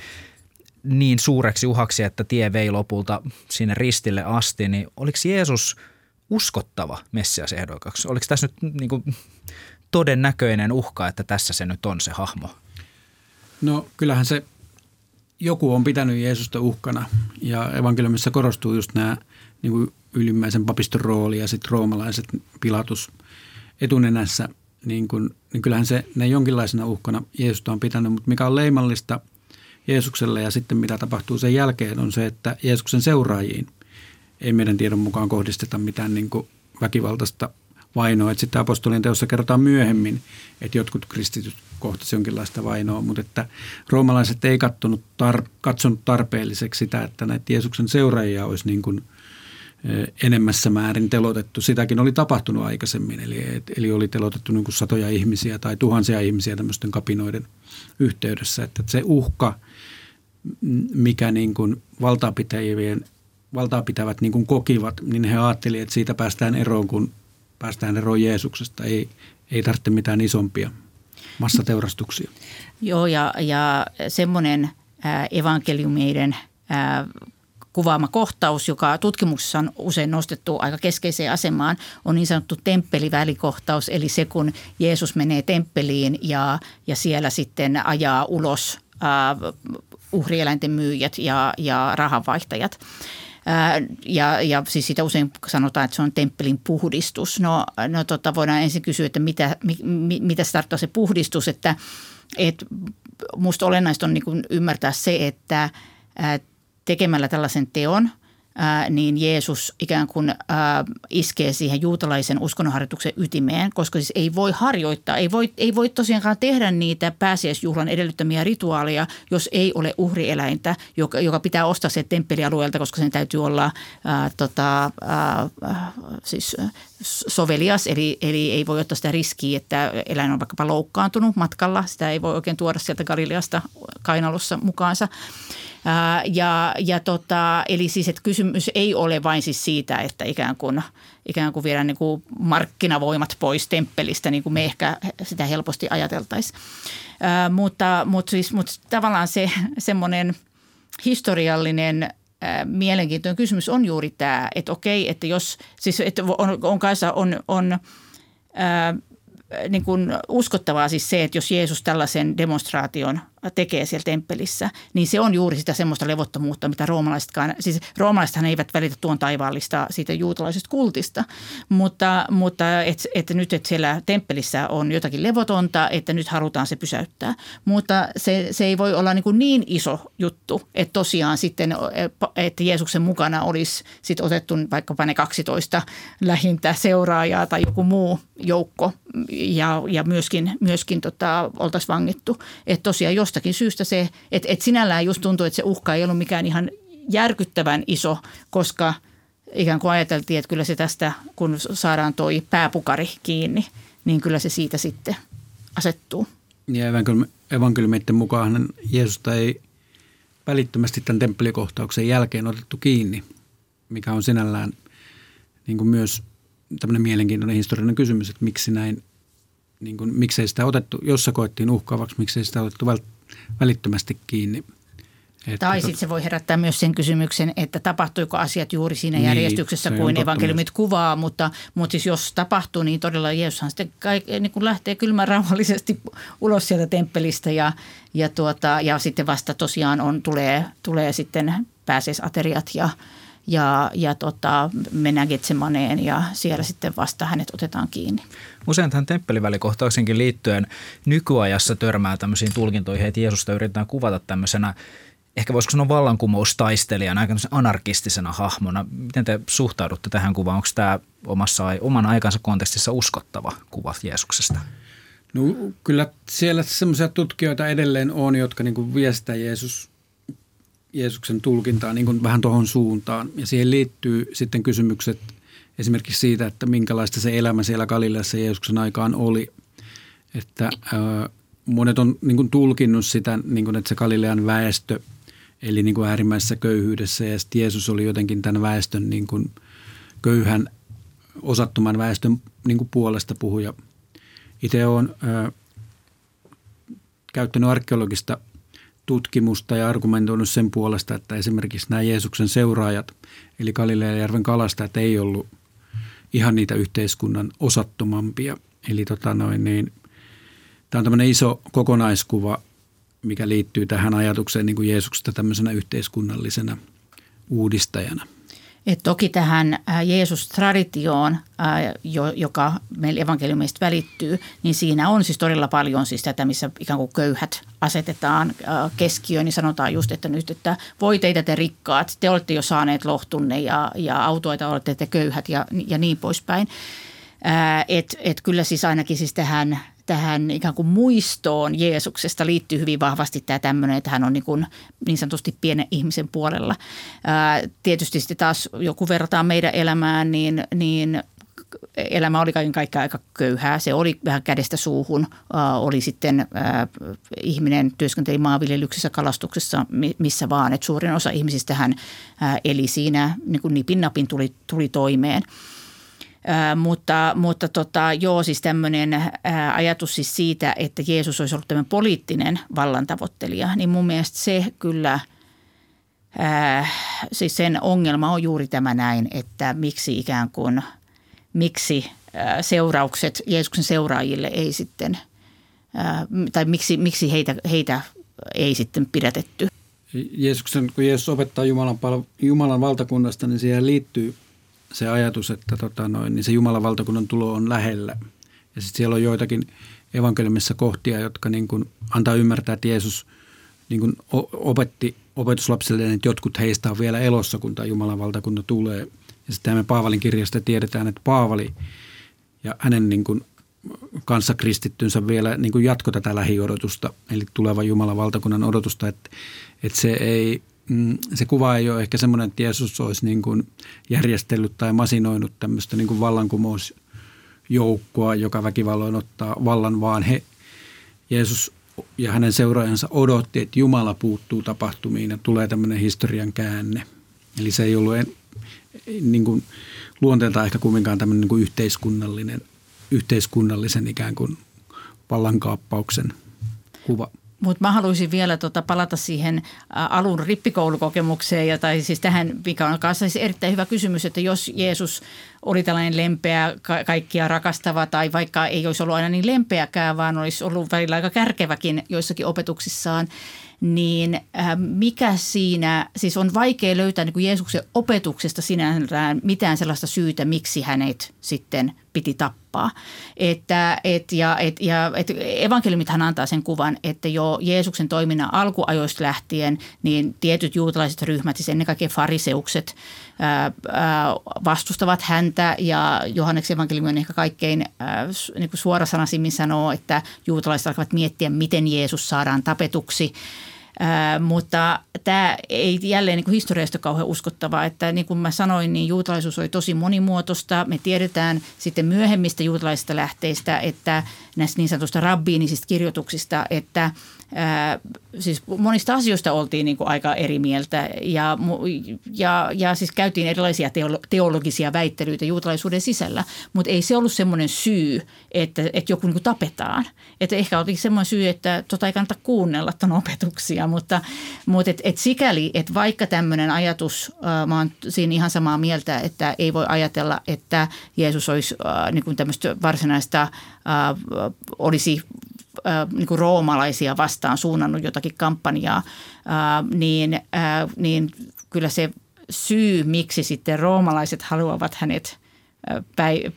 niin suureksi uhaksi, että tie vei lopulta sinne ristille asti, niin oliko Jeesus uskottava Messias-ehdokaksi? Oliko tässä nyt niin kuin todennäköinen uhka, että tässä se nyt on se hahmo? No kyllähän se joku on pitänyt Jeesusta uhkana ja evankeliumissa korostuu just nämä niin kuin ylimmäisen papiston rooli ja sitten roomalaiset pilatus etunenässä, niin, kuin, niin kyllähän se ne jonkinlaisena uhkana Jeesusta on pitänyt, mutta mikä on leimallista Jeesukselle ja sitten mitä tapahtuu sen jälkeen on se, että Jeesuksen seuraajiin ei meidän tiedon mukaan kohdisteta mitään niin kuin väkivaltaista vainoa. Että sitten apostolien teossa kerrotaan myöhemmin, että jotkut kristityt kohtasivat jonkinlaista vainoa, mutta että roomalaiset ei katsonut, tar- katsonut tarpeelliseksi sitä, että näitä Jeesuksen seuraajia olisi niin kuin enemmässä määrin telotettu. Sitäkin oli tapahtunut aikaisemmin, eli, eli oli telotettu niin kuin satoja ihmisiä tai tuhansia ihmisiä tämmöisten kapinoiden yhteydessä. Että se uhka – mikä niin kuin valtaapitäjien, valtaapitävät niin kuin kokivat, niin he ajattelivat, että siitä päästään eroon, kun päästään eroon Jeesuksesta. Ei, ei tarvitse mitään isompia. massateurastuksia. Joo, ja, ja semmoinen evankeliumeiden kuvaama kohtaus, joka tutkimuksessa on usein nostettu aika keskeiseen asemaan, on niin sanottu temppelivälikohtaus, eli se kun Jeesus menee temppeliin ja, ja siellä sitten ajaa ulos äh, uhrieläinten myyjät ja, ja rahanvaihtajat. Ja, ja siis sitä usein sanotaan, että se on temppelin puhdistus. No, no tota, voidaan ensin kysyä, että mitä, mi, mitä se tarkoittaa se puhdistus, että et musta olennaista on niin ymmärtää se, että tekemällä tällaisen teon – niin Jeesus ikään kuin iskee siihen juutalaisen uskonnonharjoituksen ytimeen, koska siis ei voi harjoittaa, ei voi, ei voi tosiaankaan tehdä niitä pääsiäisjuhlan edellyttämiä rituaaleja, jos ei ole uhrieläintä, joka, joka pitää ostaa se temppelialueelta, koska sen täytyy olla ää, tota, ää, siis sovelias, eli, eli ei voi ottaa sitä riskiä, että eläin on vaikkapa loukkaantunut matkalla. Sitä ei voi oikein tuoda sieltä Galileasta kainalossa mukaansa. Ää, ja, ja tota, eli siis, että kysymys ei ole vain siis siitä, että ikään kuin, ikään kuin viedään niin kuin markkinavoimat pois temppelistä, niin kuin me ehkä sitä helposti ajateltaisiin. mutta, mutta, siis, mutta tavallaan se semmoinen historiallinen mielenkiintoinen kysymys on juuri tämä, että okei, että jos, siis että on, on kanssa on, on ää, niin kuin uskottavaa siis se, että jos Jeesus tällaisen demonstraation tekee siellä temppelissä, niin se on juuri sitä semmoista levottomuutta, mitä roomalaisetkaan, siis roomalaisethan eivät välitä tuon taivaallista siitä juutalaisesta kultista, mutta, mutta että et nyt, että siellä temppelissä on jotakin levotonta, että nyt halutaan se pysäyttää. Mutta se, se ei voi olla niin, kuin niin iso juttu, että tosiaan sitten, että Jeesuksen mukana olisi sitten otettu vaikkapa ne 12 lähintä seuraajaa tai joku muu joukko ja, ja myöskin, myöskin tota, oltaisiin vangittu. Että tosiaan jos jostakin syystä se, että, että sinällään just tuntuu, että se uhka ei ollut mikään ihan järkyttävän iso, koska ikään kuin ajateltiin, että kyllä se tästä, kun saadaan toi pääpukari kiinni, niin kyllä se siitä sitten asettuu. Ja evankeliumien mukaan Jeesusta ei välittömästi tämän temppelikohtauksen jälkeen otettu kiinni, mikä on sinällään niin kuin myös tämmöinen mielenkiintoinen historiallinen kysymys, että miksi näin, niin kuin, miksei sitä otettu, jos se koettiin uhkaavaksi, miksei sitä otettu vält- välittömästi kiinni. Että tai sitten se voi herättää myös sen kysymyksen, että tapahtuiko asiat juuri siinä niin, järjestyksessä kuin evankeliumit kuvaa, mutta, mutta siis jos tapahtuu, niin todella Jeesushan sitten kaik, niin kuin lähtee kylmän rauhallisesti ulos sieltä temppelistä ja, ja, tuota, ja sitten vasta tosiaan on, tulee, tulee sitten pääseisateriat ja, ja, ja tota, mennään Getsemaneen ja siellä sitten vasta hänet otetaan kiinni. Usein tähän temppelivälikohtauksenkin liittyen nykyajassa törmää tämmöisiin tulkintoihin, että Jeesusta yritetään kuvata tämmöisenä ehkä voisiko sanoa vallankumoustaistelijana, aika anarkistisena hahmona. Miten te suhtaudutte tähän kuvaan? Onko tämä omassa, oman aikansa kontekstissa uskottava kuva Jeesuksesta? No kyllä siellä semmoisia tutkijoita edelleen on, jotka niin viestää Jeesus Jeesuksen tulkintaa niin kuin vähän tuohon suuntaan. Ja siihen liittyy sitten kysymykset esimerkiksi siitä, että minkälaista se elämä siellä Galileassa Jeesuksen aikaan oli. Että ää, monet on niin kuin tulkinnut sitä, niin kuin, että se Galilean väestö eli niin kuin äärimmäisessä köyhyydessä ja sitten Jeesus oli jotenkin tämän väestön niin kuin köyhän osattoman väestön niin kuin puolesta puhuja. Itse olen ää, käyttänyt arkeologista tutkimusta ja argumentoinut sen puolesta, että esimerkiksi nämä Jeesuksen seuraajat, eli Galileajärven kalastajat, ei ollut ihan niitä yhteiskunnan osattomampia. Eli tota noin, niin, tämä on tämmöinen iso kokonaiskuva, mikä liittyy tähän ajatukseen niin kuin Jeesuksesta tämmöisenä yhteiskunnallisena uudistajana – et toki tähän Jeesus-traditioon, joka meille evankeliumista välittyy, niin siinä on siis todella paljon siis tätä, missä ikään kuin köyhät asetetaan keskiöön, niin sanotaan just, että nyt, että voi teitä te rikkaat, te olette jo saaneet lohtunne ja, ja autoita olette te köyhät ja, ja niin poispäin. Että et kyllä siis ainakin siis tähän tähän ikään kuin muistoon Jeesuksesta liittyy hyvin vahvasti tämä tämmöinen, että hän on niin, kuin niin sanotusti pienen ihmisen puolella. Ää, tietysti sitten taas joku verrataan meidän elämään, niin, niin elämä oli kaiken kaikkiaan aika köyhää. Se oli vähän kädestä suuhun. Ää, oli sitten ää, ihminen työskenteli maanviljelyksessä, kalastuksessa, missä vaan. Et suurin osa ihmisistä hän ää, eli siinä niin kuin nipin napin tuli, tuli toimeen. Mutta mutta tota, joo, siis tämmöinen ajatus siis siitä, että Jeesus olisi ollut tämmöinen poliittinen vallantavoittelija, niin mun mielestä se kyllä, ää, siis sen ongelma on juuri tämä näin, että miksi ikään kuin, miksi ää, seuraukset Jeesuksen seuraajille ei sitten, ää, tai miksi, miksi heitä, heitä ei sitten pidätetty. Jeesuksen, kun Jeesus opettaa Jumalan, Jumalan valtakunnasta, niin siihen liittyy se ajatus, että tota noin, niin se Jumalan valtakunnan tulo on lähellä. Ja sitten siellä on joitakin evankeliumissa kohtia, jotka niin kuin antaa ymmärtää, että Jeesus niin kuin opetti opetuslapsille, että jotkut heistä on vielä elossa, kun tämä Jumalan valtakunta tulee. Ja sitten me Paavalin kirjasta tiedetään, että Paavali ja hänen niin kuin kanssa kristittynsä vielä niin kuin jatko tätä lähiodotusta, eli tulevan Jumalan valtakunnan odotusta, että, että se ei mm, se kuva ei ole ehkä semmoinen, että Jeesus olisi niin kuin järjestellyt tai masinoinut tämmöistä niin kuin vallankumousjoukkoa, joka väkivalloin ottaa vallan, vaan he, Jeesus ja hänen seuraajansa odotti, että Jumala puuttuu tapahtumiin ja tulee tämmöinen historian käänne. Eli se ei ollut en, niin kuin luonteeltaan ehkä kumminkaan tämmöinen niin kuin yhteiskunnallinen, yhteiskunnallisen ikään kuin vallankaappauksen kuva. Mutta mä haluaisin vielä tota palata siihen alun rippikoulukokemukseen, ja, tai siis tähän, mikä on kanssa. Siis erittäin hyvä kysymys, että jos Jeesus oli tällainen lempeä, ka- kaikkia rakastava, tai vaikka ei olisi ollut aina niin lempeäkään, vaan olisi ollut välillä aika kärkeväkin joissakin opetuksissaan, niin äh, mikä siinä, siis on vaikea löytää niin kuin Jeesuksen opetuksesta sinällään mitään sellaista syytä, miksi hänet sitten piti tappaa. Että, et, ja, et, ja, et evankeliumithan antaa sen kuvan, että jo Jeesuksen toiminnan alkuajoista lähtien, niin tietyt juutalaiset ryhmät, siis ennen kaikkea fariseukset, ää, ää, vastustavat häntä ja Johanneksen evankeliumi on ehkä kaikkein niin kuin suorasanaisimmin sanoo, että juutalaiset alkavat miettiä, miten Jeesus saadaan tapetuksi – Ää, mutta tämä ei jälleen niin kuin historiasta kauhean uskottavaa, että niin kuin mä sanoin, niin juutalaisuus oli tosi monimuotoista. Me tiedetään sitten myöhemmistä juutalaisista lähteistä, että näistä niin sanotusta rabbiinisista kirjoituksista, että – ää, siis monista asioista oltiin niin kuin aika eri mieltä ja, ja, ja siis käytiin erilaisia teologisia väittelyitä juutalaisuuden sisällä, mutta ei se ollut semmoinen syy, että, että joku niin kuin tapetaan. Että ehkä oli semmoinen syy, että tota ei kannata kuunnella tuon opetuksia, mutta, mutta et, et sikäli, että vaikka tämmöinen ajatus, ää, mä oon siinä ihan samaa mieltä, että ei voi ajatella, että Jeesus olisi ää, niin tämmöistä varsinaista, ää, olisi niin kuin roomalaisia vastaan suunnannut jotakin kampanjaa, niin, niin kyllä se syy, miksi sitten roomalaiset haluavat hänet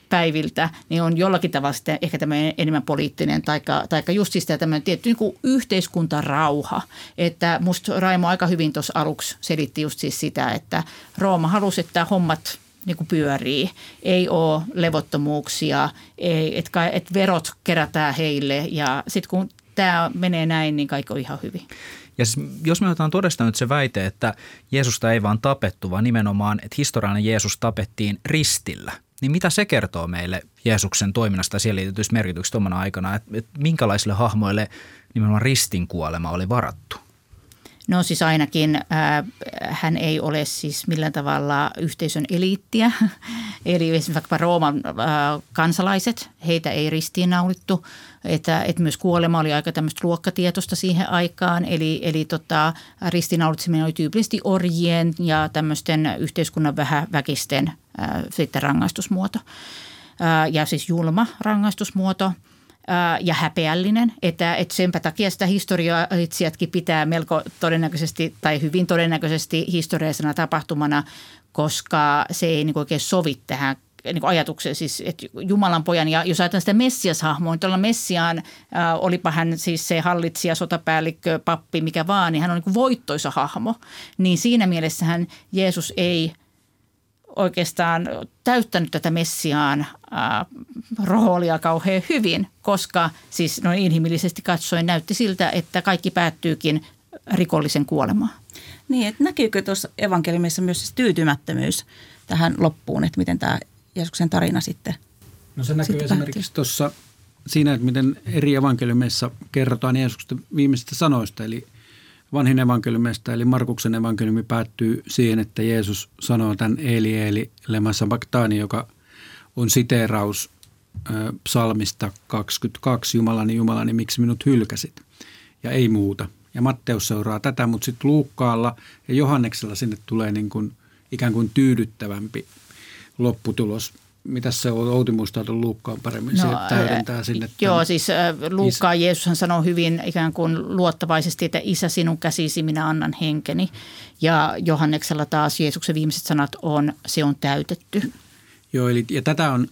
päiviltä, niin on jollakin tavalla sitten ehkä tämmöinen enemmän poliittinen taikka, taikka just siis tämmöinen tietty niin kuin yhteiskuntarauha. Että musta Raimo aika hyvin tuossa aluksi selitti just siis sitä, että Rooma halusi, että hommat niin kuin pyörii. Ei ole levottomuuksia, ei, että et verot kerätään heille ja sitten kun tämä menee näin, niin kaikki on ihan hyvin. Ja jos me otetaan todesta nyt se väite, että Jeesusta ei vaan tapettu, vaan nimenomaan, että historiallinen Jeesus tapettiin ristillä, niin mitä se kertoo meille Jeesuksen toiminnasta ja siihen liitetyistä merkityksistä tuommoina aikana, että, että minkälaisille hahmoille nimenomaan ristin kuolema oli varattu? No siis ainakin äh, hän ei ole siis millään tavalla yhteisön eliittiä. Eli esimerkiksi vaikka Rooman äh, kansalaiset, heitä ei ristiinnaulittu. Että, että myös kuolema oli aika tämmöistä luokkatietosta siihen aikaan. Eli, eli tota, ristiinnaulitseminen oli tyypillisesti orjien ja tämmöisten yhteiskunnan vähäväkisten äh, sitten rangaistusmuoto. Äh, ja siis julma rangaistusmuoto – ja häpeällinen, että, että senpä takia sitä historiaitsijatkin pitää melko todennäköisesti tai hyvin todennäköisesti historiallisena tapahtumana, koska se ei niin oikein sovi tähän niin ajatukseen, siis että Jumalan pojan, ja jos ajatellaan sitä Messias-hahmoa, niin tuolla Messiaan, olipa hän siis se hallitsija, sotapäällikkö, pappi, mikä vaan, niin hän on niin voittoisa hahmo. Niin siinä mielessähän Jeesus ei – oikeastaan täyttänyt tätä Messiaan äh, roolia kauhean hyvin, koska siis noin inhimillisesti katsoen näytti siltä, että kaikki päättyykin rikollisen kuolemaan. Niin, että näkyykö tuossa evankeliumissa myös siis tyytymättömyys tähän loppuun, että miten tämä Jeesuksen tarina sitten No se näkyy esimerkiksi tuossa siinä, että miten eri evankeliumeissa kerrotaan Jeesuksen viimeisistä sanoista, eli vanhin evankeliumista, eli Markuksen evankeliumi päättyy siihen, että Jeesus sanoo tämän Eli Eli lema sabachthani, joka on siteeraus psalmista 22, Jumalani, Jumalani, miksi minut hylkäsit? Ja ei muuta. Ja Matteus seuraa tätä, mutta sitten Luukkaalla ja Johanneksella sinne tulee niin kuin ikään kuin tyydyttävämpi lopputulos. Mitä se on? Outi muistaa tuon Luukkaan paremmin. No, se täydentää sinne. Joo, tämän. siis Luukkaan Jeesushan sanoo hyvin ikään kuin luottavaisesti, että isä sinun käsisi minä annan henkeni. Ja Johanneksella taas Jeesuksen viimeiset sanat on, se on täytetty. Joo, eli ja tätä on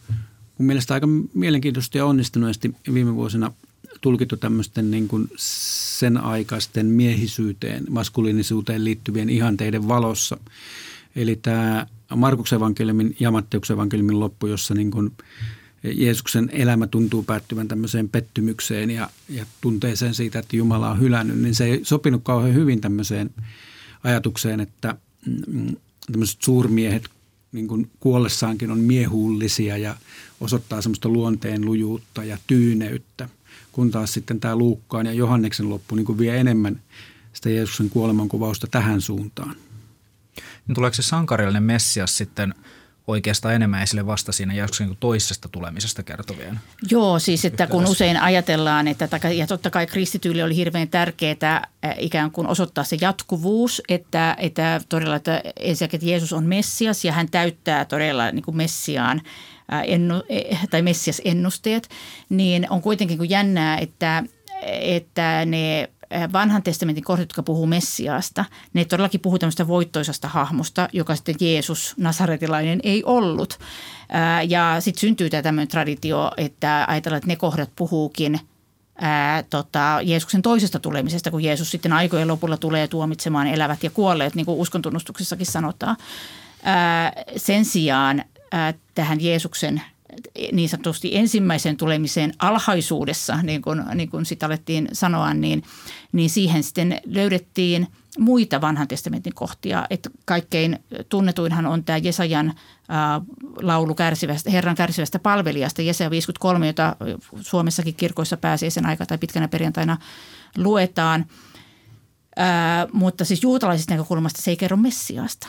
mun mielestä aika mielenkiintoisesti ja onnistuneesti viime vuosina tulkittu tämmöisten niin kuin sen aikaisten miehisyyteen, maskuliinisuuteen liittyvien ihanteiden valossa. Eli tämä Markuksen evankeliumin ja Matteuksen evankeliumin loppu, jossa niin kuin Jeesuksen elämä tuntuu päättyvän tämmöiseen pettymykseen ja, ja tunteeseen siitä, että Jumala on hylännyt, niin se ei sopinut kauhean hyvin tämmöiseen ajatukseen, että mm, tämmöiset suurmiehet niin kuin kuollessaankin on miehullisia ja osoittaa semmoista luonteen lujuutta ja tyyneyttä, kun taas sitten tämä Luukkaan ja Johanneksen loppu niin kuin vie enemmän sitä Jeesuksen kuolemankuvausta tähän suuntaan. Niin tuleeko se sankarillinen Messias sitten oikeastaan enemmän esille vasta siinä Jeesuksen niin toisesta tulemisesta kertovien? Joo, siis että kun usein ajatellaan, että ja totta kai kristityille oli hirveän tärkeää ikään kuin osoittaa se jatkuvuus, että, että todella, että ensinnäkin että Jeesus on Messias ja hän täyttää todella niin kuin Messiaan ennu, e, tai Messias ennusteet, niin on kuitenkin jännää, että, että ne vanhan testamentin kohdat, jotka puhuu Messiaasta, ne todellakin puhuu tämmöistä voittoisasta hahmosta, joka sitten Jeesus, nasaretilainen, ei ollut. Ja sitten syntyy tämä tämmöinen traditio, että ajatellaan, että ne kohdat puhuukin ää, tota, Jeesuksen toisesta tulemisesta, kun Jeesus sitten aikojen lopulla tulee tuomitsemaan elävät ja kuolleet, niin kuin uskontunnustuksessakin sanotaan. Ää, sen sijaan ää, tähän Jeesuksen niin sanotusti ensimmäisen tulemiseen alhaisuudessa, niin kuin, niin kuin sitä alettiin sanoa, niin, niin siihen sitten löydettiin muita vanhan testamentin kohtia. Että kaikkein tunnetuinhan on tämä Jesajan äh, laulu kärsivästä, Herran kärsivästä palvelijasta, Jesaja 53, jota Suomessakin kirkoissa sen aika tai pitkänä perjantaina luetaan. Äh, mutta siis juutalaisesta näkökulmasta se ei kerro Messiaasta.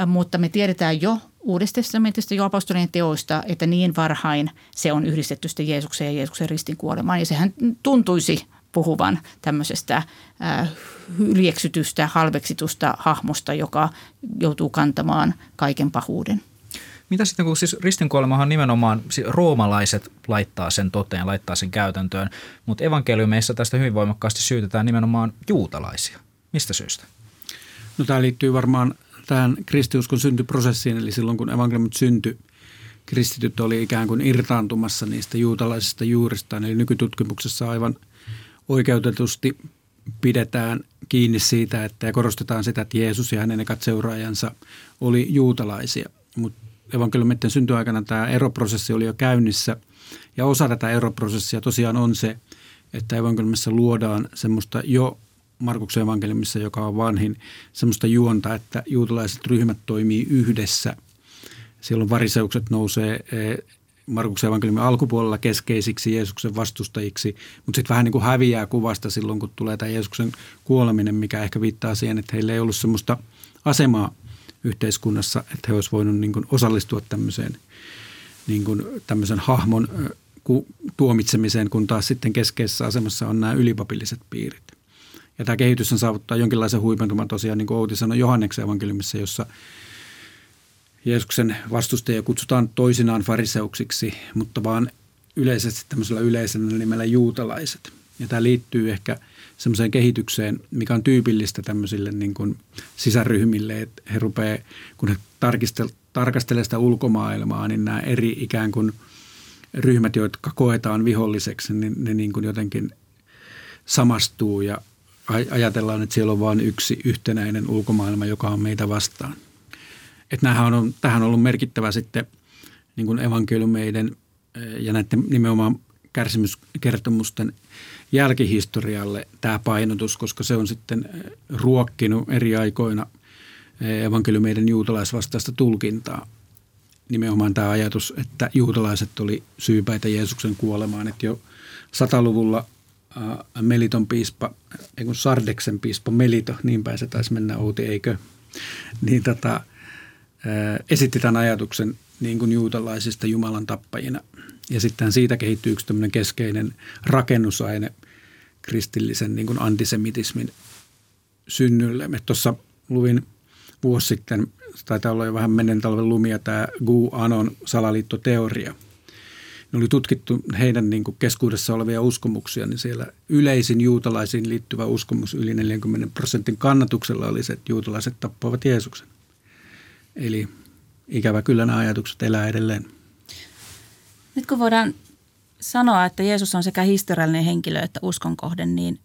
Äh, mutta me tiedetään jo Uudesta testamentista jo apostolien teoista, että niin varhain se on yhdistetty sitten Jeesuksen ja Jeesuksen ristin kuolemaan. Ja sehän tuntuisi puhuvan tämmöisestä äh, hyljeksytystä, halveksitusta hahmosta, joka joutuu kantamaan kaiken pahuuden. Mitä sitten, kun siis ristinkuolemahan nimenomaan roomalaiset laittaa sen toteen, laittaa sen käytäntöön, mutta evankeliumeissa tästä hyvin voimakkaasti syytetään nimenomaan juutalaisia. Mistä syystä? No tämä liittyy varmaan tähän kristiuskon syntyprosessiin, eli silloin kun evankeliumit syntyi, kristityt oli ikään kuin irtaantumassa niistä juutalaisista juuristaan. Eli nykytutkimuksessa aivan oikeutetusti pidetään kiinni siitä, että ja korostetaan sitä, että Jeesus ja hänen ekat seuraajansa oli juutalaisia. Mutta evankeliumitten syntyaikana tämä eroprosessi oli jo käynnissä. Ja osa tätä eroprosessia tosiaan on se, että evankeliumissa luodaan semmoista jo Markuksen evankeliumissa, joka on vanhin, semmoista juonta, että juutalaiset ryhmät toimii yhdessä. Silloin variseukset nousee e, Markuksen evankeliumin alkupuolella keskeisiksi Jeesuksen vastustajiksi, mutta sitten vähän niin kuin häviää kuvasta silloin, kun tulee tämä Jeesuksen kuoleminen, mikä ehkä viittaa siihen, että heillä ei ollut semmoista asemaa yhteiskunnassa, että he olisivat voineet niin osallistua tämmöiseen niin kuin tämmöisen hahmon tuomitsemiseen, kun taas sitten keskeisessä asemassa on nämä ylipapilliset piirit. Ja tämä kehitys on saavuttaa jonkinlaisen huipentuman tosiaan, niin kuin Outi sanoi Johanneksen evankeliumissa, jossa Jeesuksen vastustajia kutsutaan toisinaan fariseuksiksi, mutta vaan yleisesti tämmöisellä yleisellä nimellä juutalaiset. Ja tämä liittyy ehkä semmoiseen kehitykseen, mikä on tyypillistä tämmöisille niin kuin sisäryhmille, että he rupeaa, kun he tarkastelee sitä ulkomaailmaa, niin nämä eri ikään kuin ryhmät, jotka koetaan viholliseksi, niin ne niin kuin jotenkin samastuu ja ajatellaan, että siellä on vain yksi yhtenäinen ulkomaailma, joka on meitä vastaan. Että on, tähän on ollut merkittävä sitten niin kuin evankeliumeiden eh, ja näiden nimenomaan kärsimyskertomusten jälkihistorialle tämä painotus, koska se on sitten eh, ruokkinut eri aikoina eh, evankeliumeiden juutalaisvastaista tulkintaa. Nimenomaan tämä ajatus, että juutalaiset oli syypäitä Jeesuksen kuolemaan, että jo sataluvulla Meliton piispa, ei kun Sardeksen piispa Melito, niin päin se taisi mennä Outi, eikö? Niin tota, äh, esitti tämän ajatuksen niin kuin juutalaisista Jumalan tappajina. Ja sitten siitä kehittyy yksi tämmöinen keskeinen rakennusaine kristillisen niin kuin antisemitismin synnylle. Me tuossa luvin vuosi sitten, taitaa olla jo vähän menneen talven lumia, tämä Gu Anon salaliittoteoria. Ne oli tutkittu heidän niin kuin keskuudessa olevia uskomuksia, niin siellä yleisin juutalaisiin liittyvä uskomus yli 40 prosentin kannatuksella oli se, että juutalaiset tappoivat Jeesuksen. Eli ikävä kyllä nämä ajatukset elää edelleen. Nyt kun voidaan sanoa, että Jeesus on sekä historiallinen henkilö että uskonkohde, niin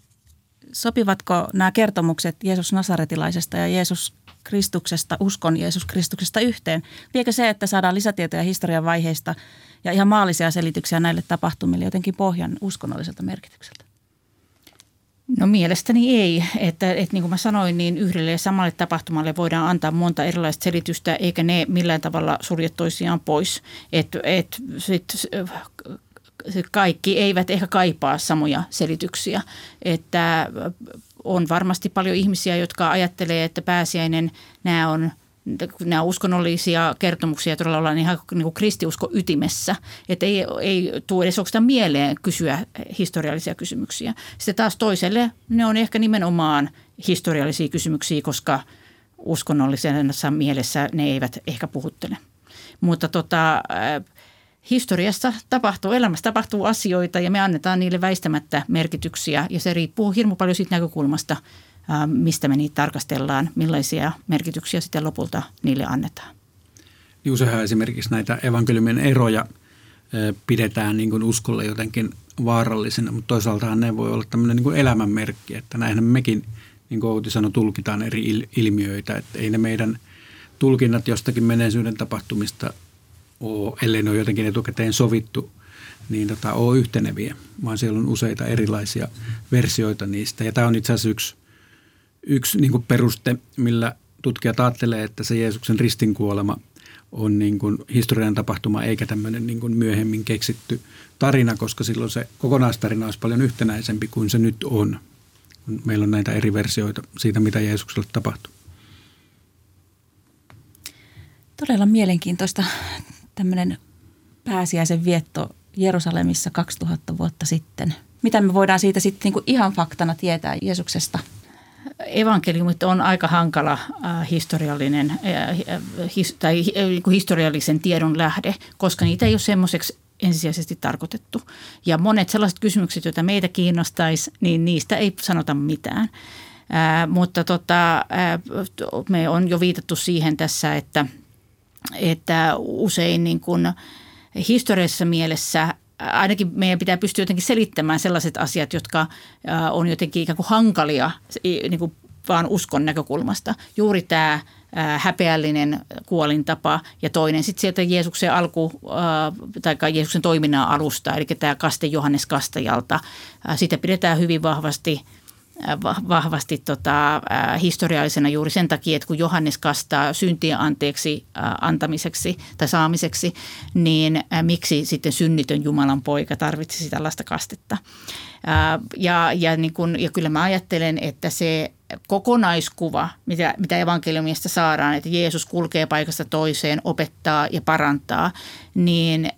sopivatko nämä kertomukset Jeesus Nasaretilaisesta ja Jeesus Kristuksesta, uskon Jeesus Kristuksesta yhteen? Viekö se, että saadaan lisätietoja historian vaiheista ja ihan maallisia selityksiä näille tapahtumille jotenkin pohjan uskonnolliselta merkitykseltä? No mielestäni ei. Että, että niin kuin mä sanoin, niin yhdelle ja samalle tapahtumalle voidaan antaa monta erilaista selitystä, eikä ne millään tavalla sulje toisiaan pois. Että et, sit, kaikki eivät ehkä kaipaa samoja selityksiä. Että on varmasti paljon ihmisiä, jotka ajattelee, että pääsiäinen nämä on nämä uskonnollisia kertomuksia todella ollaan ihan niin kuin kristiusko ytimessä. Että ei, ei tule edes oikeastaan mieleen kysyä historiallisia kysymyksiä. Sitten taas toiselle ne on ehkä nimenomaan historiallisia kysymyksiä, koska uskonnollisessa mielessä ne eivät ehkä puhuttele. Mutta tota, historiassa tapahtuu, elämässä tapahtuu asioita ja me annetaan niille väistämättä merkityksiä ja se riippuu hirmu paljon siitä näkökulmasta, mistä me niitä tarkastellaan, millaisia merkityksiä sitten lopulta niille annetaan. Niin esimerkiksi näitä evankeliumien eroja pidetään niin kuin uskolle jotenkin vaarallisena, mutta toisaaltahan ne voi olla tämmöinen niin kuin elämänmerkki, että näinhän mekin, niin kuin Outi sanoi, tulkitaan eri ilmiöitä, että ei ne meidän tulkinnat jostakin menneisyyden tapahtumista ole, ellei ne ole jotenkin etukäteen sovittu, niin tota, ole yhteneviä, vaan siellä on useita erilaisia versioita niistä. Ja tämä on itse asiassa yksi, yksi niin peruste, millä tutkijat ajattelee, että se Jeesuksen ristinkuolema on niin kuin historian tapahtuma eikä tämmöinen niin kuin myöhemmin keksitty tarina, koska silloin se kokonaistarina olisi paljon yhtenäisempi kuin se nyt on. Meillä on näitä eri versioita siitä, mitä Jeesukselle tapahtui. Todella mielenkiintoista tämmöinen pääsiäisen vietto Jerusalemissa 2000 vuotta sitten. Mitä me voidaan siitä sitten niin kuin ihan faktana tietää Jeesuksesta? Evankeliumit on aika hankala äh, historiallinen äh, his, tai äh, historiallisen tiedon lähde, koska niitä ei ole semmoiseksi ensisijaisesti tarkoitettu. Ja monet sellaiset kysymykset, joita meitä kiinnostaisi, niin niistä ei sanota mitään. Äh, mutta tota, äh, me on jo viitattu siihen tässä, että – että usein niin kuin historiallisessa mielessä ainakin meidän pitää pystyä jotenkin selittämään sellaiset asiat, jotka on jotenkin ikään kuin hankalia niin kuin vaan uskon näkökulmasta. Juuri tämä häpeällinen kuolintapa ja toinen sitten sieltä Jeesuksen alku tai Jeesuksen toiminnan alusta, eli tämä kaste Johannes Kastajalta. Sitä pidetään hyvin vahvasti – vahvasti tota, historiallisena juuri sen takia, että kun Johannes kastaa syntien anteeksi antamiseksi tai saamiseksi, niin miksi sitten synnitön Jumalan poika tarvitsisi tällaista kastetta. Ja, ja, niin kun, ja kyllä mä ajattelen, että se kokonaiskuva, mitä, mitä evankeliumista saadaan, että Jeesus kulkee paikasta toiseen, opettaa ja parantaa, niin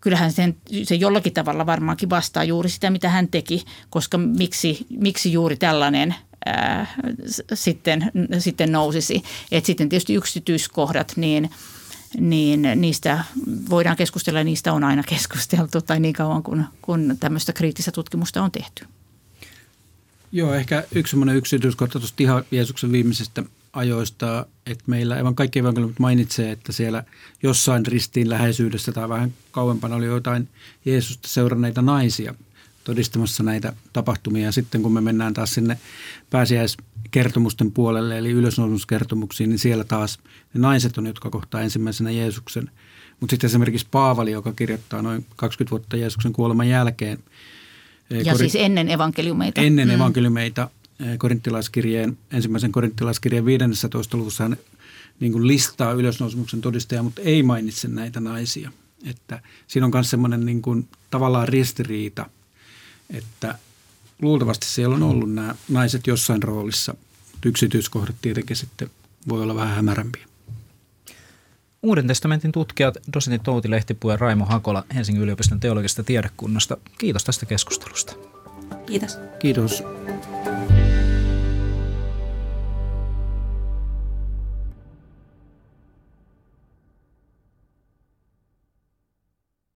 kyllähän sen, se jollakin tavalla varmaankin vastaa juuri sitä, mitä hän teki, koska miksi, miksi juuri tällainen ää, sitten, sitten nousisi. Et sitten tietysti yksityiskohdat, niin, niin niistä voidaan keskustella ja niistä on aina keskusteltu tai niin kauan kuin kun tämmöistä kriittistä tutkimusta on tehty. Joo, ehkä yksi semmoinen yksityiskohta tuosta Jeesuksen viimeisestä ajoista, että meillä aivan kaikki evankeliumit mainitsee, että siellä jossain ristiin läheisyydessä tai vähän kauempana oli jotain Jeesusta seuranneita naisia todistamassa näitä tapahtumia. Ja sitten kun me mennään taas sinne pääsiäiskertomusten puolelle, eli ylösnousemuskertomuksiin, niin siellä taas ne naiset on, jotka kohtaa ensimmäisenä Jeesuksen. Mutta sitten esimerkiksi Paavali, joka kirjoittaa noin 20 vuotta Jeesuksen kuoleman jälkeen. Eh, ja Kor- siis ennen evankeliumeita. Ennen mm. evankeliumeita korinttilaiskirjeen, ensimmäisen korinttilaiskirjeen 15. luvussa hän niin kuin listaa ylösnousemuksen todistaja, mutta ei mainitse näitä naisia. Että siinä on myös semmoinen niin kuin tavallaan ristiriita, että luultavasti siellä on ollut nämä naiset jossain roolissa, yksityiskohdat tietenkin sitten voi olla vähän hämärämpiä. Uuden testamentin tutkijat, dosentti Touti Lehtipuu ja Raimo Hakola Helsingin yliopiston teologisesta tiedekunnasta. Kiitos tästä keskustelusta. Kiitos. Kiitos.